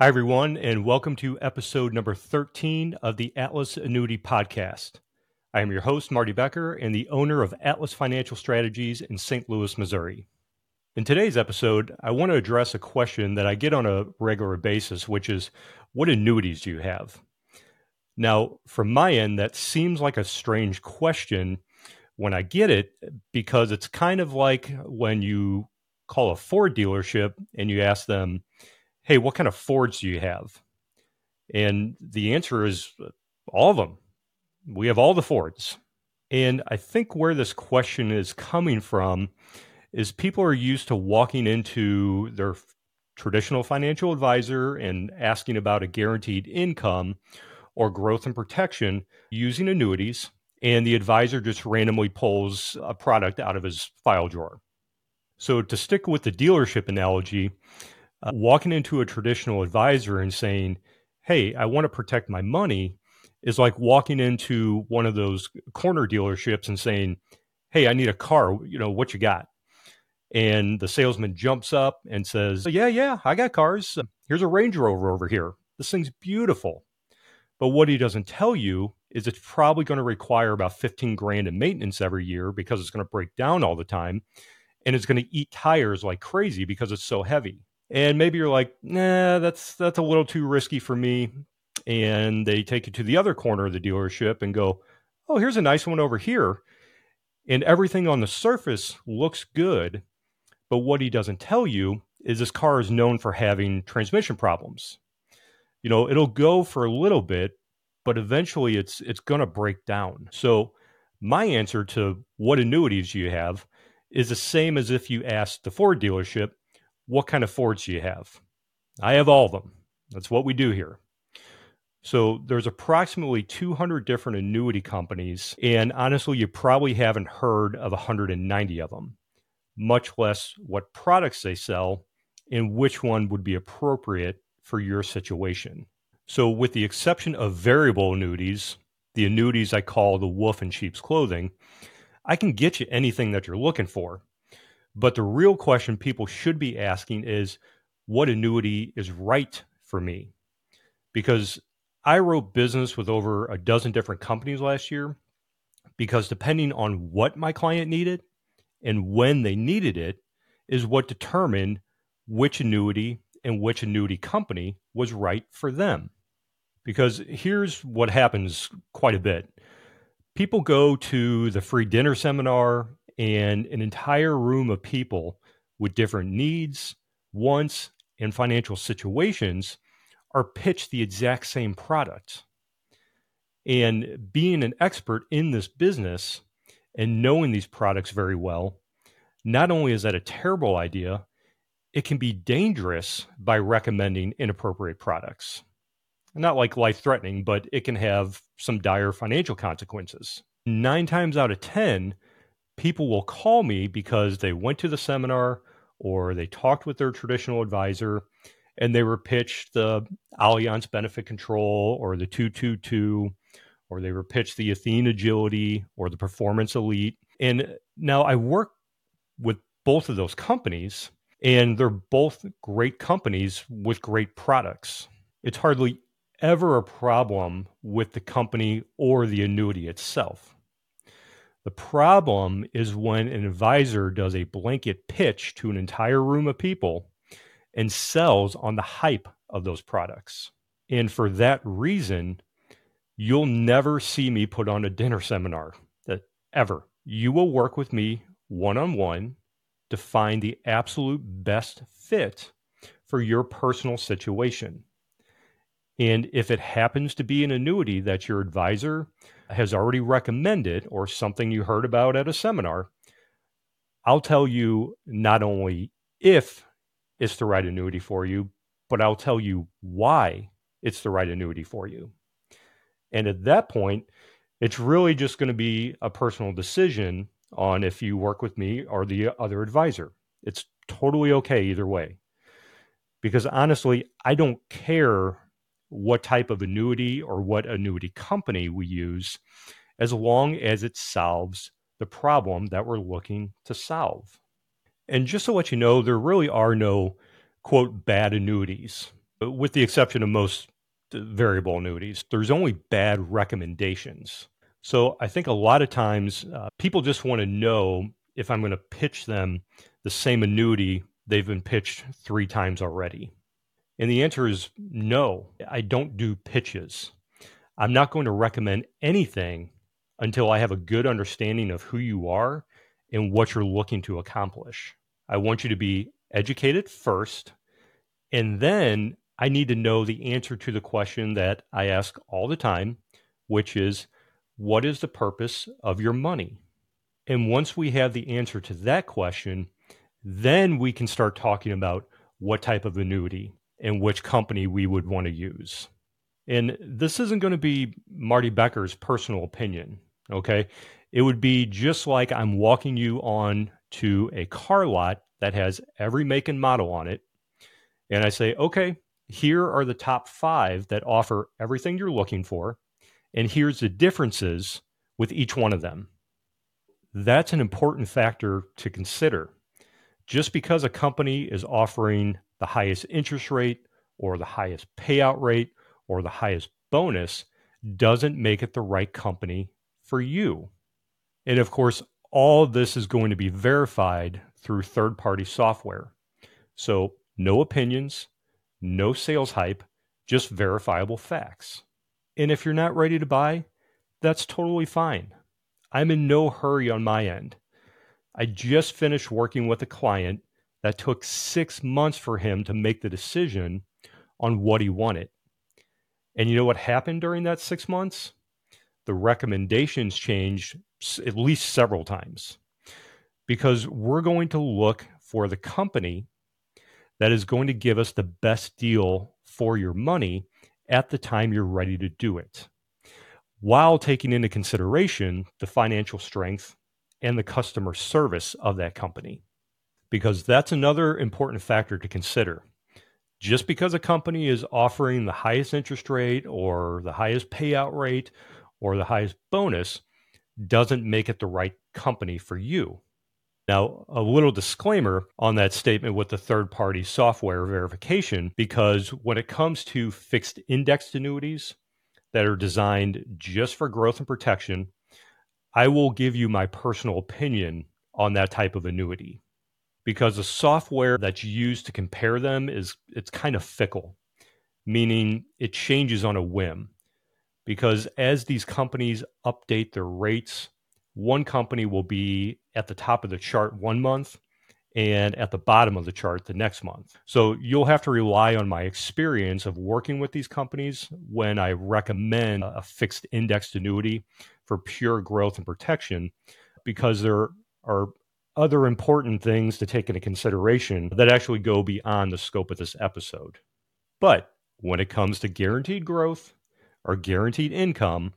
Hi, everyone, and welcome to episode number 13 of the Atlas Annuity Podcast. I am your host, Marty Becker, and the owner of Atlas Financial Strategies in St. Louis, Missouri. In today's episode, I want to address a question that I get on a regular basis, which is what annuities do you have? Now, from my end, that seems like a strange question when I get it because it's kind of like when you call a Ford dealership and you ask them, hey, what kind of Fords do you have? And the answer is all of them. We have all the Fords. And I think where this question is coming from is people are used to walking into their traditional financial advisor and asking about a guaranteed income or growth and protection using annuities. And the advisor just randomly pulls a product out of his file drawer. So, to stick with the dealership analogy, uh, walking into a traditional advisor and saying, Hey, I want to protect my money is like walking into one of those corner dealerships and saying, Hey, I need a car. You know, what you got? And the salesman jumps up and says, Yeah, yeah, I got cars. Here's a Range Rover over here. This thing's beautiful. But what he doesn't tell you is it's probably going to require about 15 grand in maintenance every year because it's going to break down all the time and it's going to eat tires like crazy because it's so heavy and maybe you're like, nah, that's that's a little too risky for me. And they take you to the other corner of the dealership and go, oh, here's a nice one over here. And everything on the surface looks good. But what he doesn't tell you is this car is known for having transmission problems. You know, it'll go for a little bit, but eventually it's it's going to break down. So my answer to what annuities you have is the same as if you asked the Ford dealership, what kind of Fords do you have? I have all of them. That's what we do here. So there's approximately 200 different annuity companies, and honestly, you probably haven't heard of 190 of them, much less what products they sell and which one would be appropriate for your situation. So, with the exception of variable annuities, the annuities I call the wolf in sheep's clothing, I can get you anything that you're looking for. But the real question people should be asking is what annuity is right for me? Because I wrote business with over a dozen different companies last year because depending on what my client needed and when they needed it is what determined which annuity and which annuity company was right for them. Because here's what happens quite a bit people go to the free dinner seminar and an entire room of people with different needs, wants, and financial situations are pitched the exact same product. And being an expert in this business and knowing these products very well, not only is that a terrible idea, it can be dangerous by recommending inappropriate products. Not like life threatening, but it can have some dire financial consequences. Nine times out of 10, people will call me because they went to the seminar or they talked with their traditional advisor and they were pitched the Allianz Benefit Control or the 222 or they were pitched the Athene Agility or the Performance Elite. And now I work with both of those companies and they're both great companies with great products. It's hardly ever a problem with the company or the annuity itself. The problem is when an advisor does a blanket pitch to an entire room of people and sells on the hype of those products. And for that reason, you'll never see me put on a dinner seminar that ever. You will work with me one on one to find the absolute best fit for your personal situation. And if it happens to be an annuity that your advisor has already recommended or something you heard about at a seminar, I'll tell you not only if it's the right annuity for you, but I'll tell you why it's the right annuity for you. And at that point, it's really just going to be a personal decision on if you work with me or the other advisor. It's totally okay either way. Because honestly, I don't care what type of annuity or what annuity company we use, as long as it solves the problem that we're looking to solve. And just to let you know, there really are no quote bad annuities. with the exception of most variable annuities, there's only bad recommendations. So I think a lot of times uh, people just want to know if I'm going to pitch them the same annuity they've been pitched three times already. And the answer is no, I don't do pitches. I'm not going to recommend anything until I have a good understanding of who you are and what you're looking to accomplish. I want you to be educated first, and then I need to know the answer to the question that I ask all the time, which is what is the purpose of your money? And once we have the answer to that question, then we can start talking about what type of annuity and which company we would want to use. And this isn't going to be Marty Becker's personal opinion, okay? It would be just like I'm walking you on to a car lot that has every make and model on it. And I say, okay, here are the top five that offer everything you're looking for. And here's the differences with each one of them. That's an important factor to consider. Just because a company is offering the highest interest rate or the highest payout rate or the highest bonus doesn't make it the right company for you. And of course, all of this is going to be verified through third party software. So, no opinions, no sales hype, just verifiable facts. And if you're not ready to buy, that's totally fine. I'm in no hurry on my end. I just finished working with a client that took six months for him to make the decision on what he wanted. And you know what happened during that six months? The recommendations changed at least several times because we're going to look for the company that is going to give us the best deal for your money at the time you're ready to do it, while taking into consideration the financial strength and the customer service of that company. Because that's another important factor to consider. Just because a company is offering the highest interest rate or the highest payout rate or the highest bonus doesn't make it the right company for you. Now, a little disclaimer on that statement with the third party software verification, because when it comes to fixed indexed annuities that are designed just for growth and protection, I will give you my personal opinion on that type of annuity because the software that's used to compare them is it's kind of fickle, meaning it changes on a whim. Because as these companies update their rates one company will be at the top of the chart one month and at the bottom of the chart the next month. So you'll have to rely on my experience of working with these companies when I recommend a fixed indexed annuity for pure growth and protection because there are other important things to take into consideration that actually go beyond the scope of this episode. But when it comes to guaranteed growth or guaranteed income,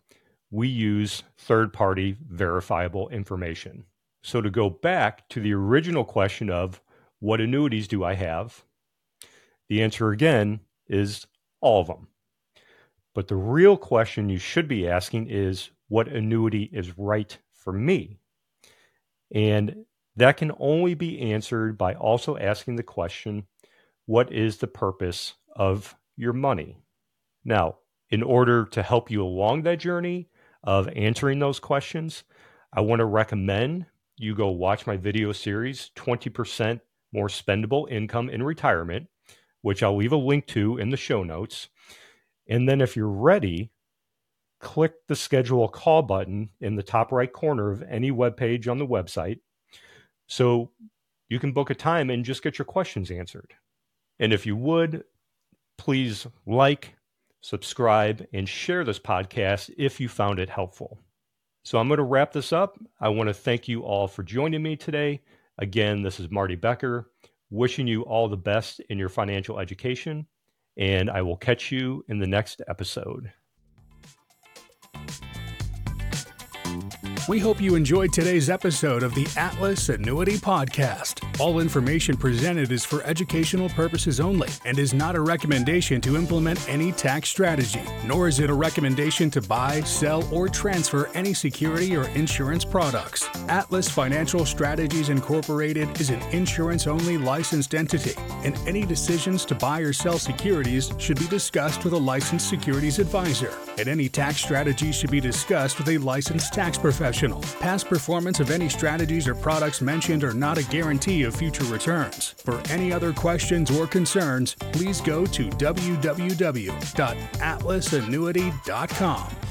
we use third party verifiable information. So, to go back to the original question of what annuities do I have? The answer again is all of them. But the real question you should be asking is what annuity is right for me? And that can only be answered by also asking the question what is the purpose of your money? Now, in order to help you along that journey, of answering those questions, I want to recommend you go watch my video series 20% more spendable income in retirement, which I'll leave a link to in the show notes. And then if you're ready, click the schedule call button in the top right corner of any web page on the website so you can book a time and just get your questions answered. And if you would, please like, subscribe, and share this podcast if you found it helpful. So I'm going to wrap this up. I want to thank you all for joining me today. Again, this is Marty Becker, wishing you all the best in your financial education, and I will catch you in the next episode. We hope you enjoyed today's episode of the Atlas Annuity Podcast. All information presented is for educational purposes only and is not a recommendation to implement any tax strategy, nor is it a recommendation to buy, sell, or transfer any security or insurance products. Atlas Financial Strategies Incorporated is an insurance only licensed entity, and any decisions to buy or sell securities should be discussed with a licensed securities advisor, and any tax strategy should be discussed with a licensed tax professional. Past performance of any strategies or products mentioned are not a guarantee of future returns. For any other questions or concerns, please go to www.atlasannuity.com.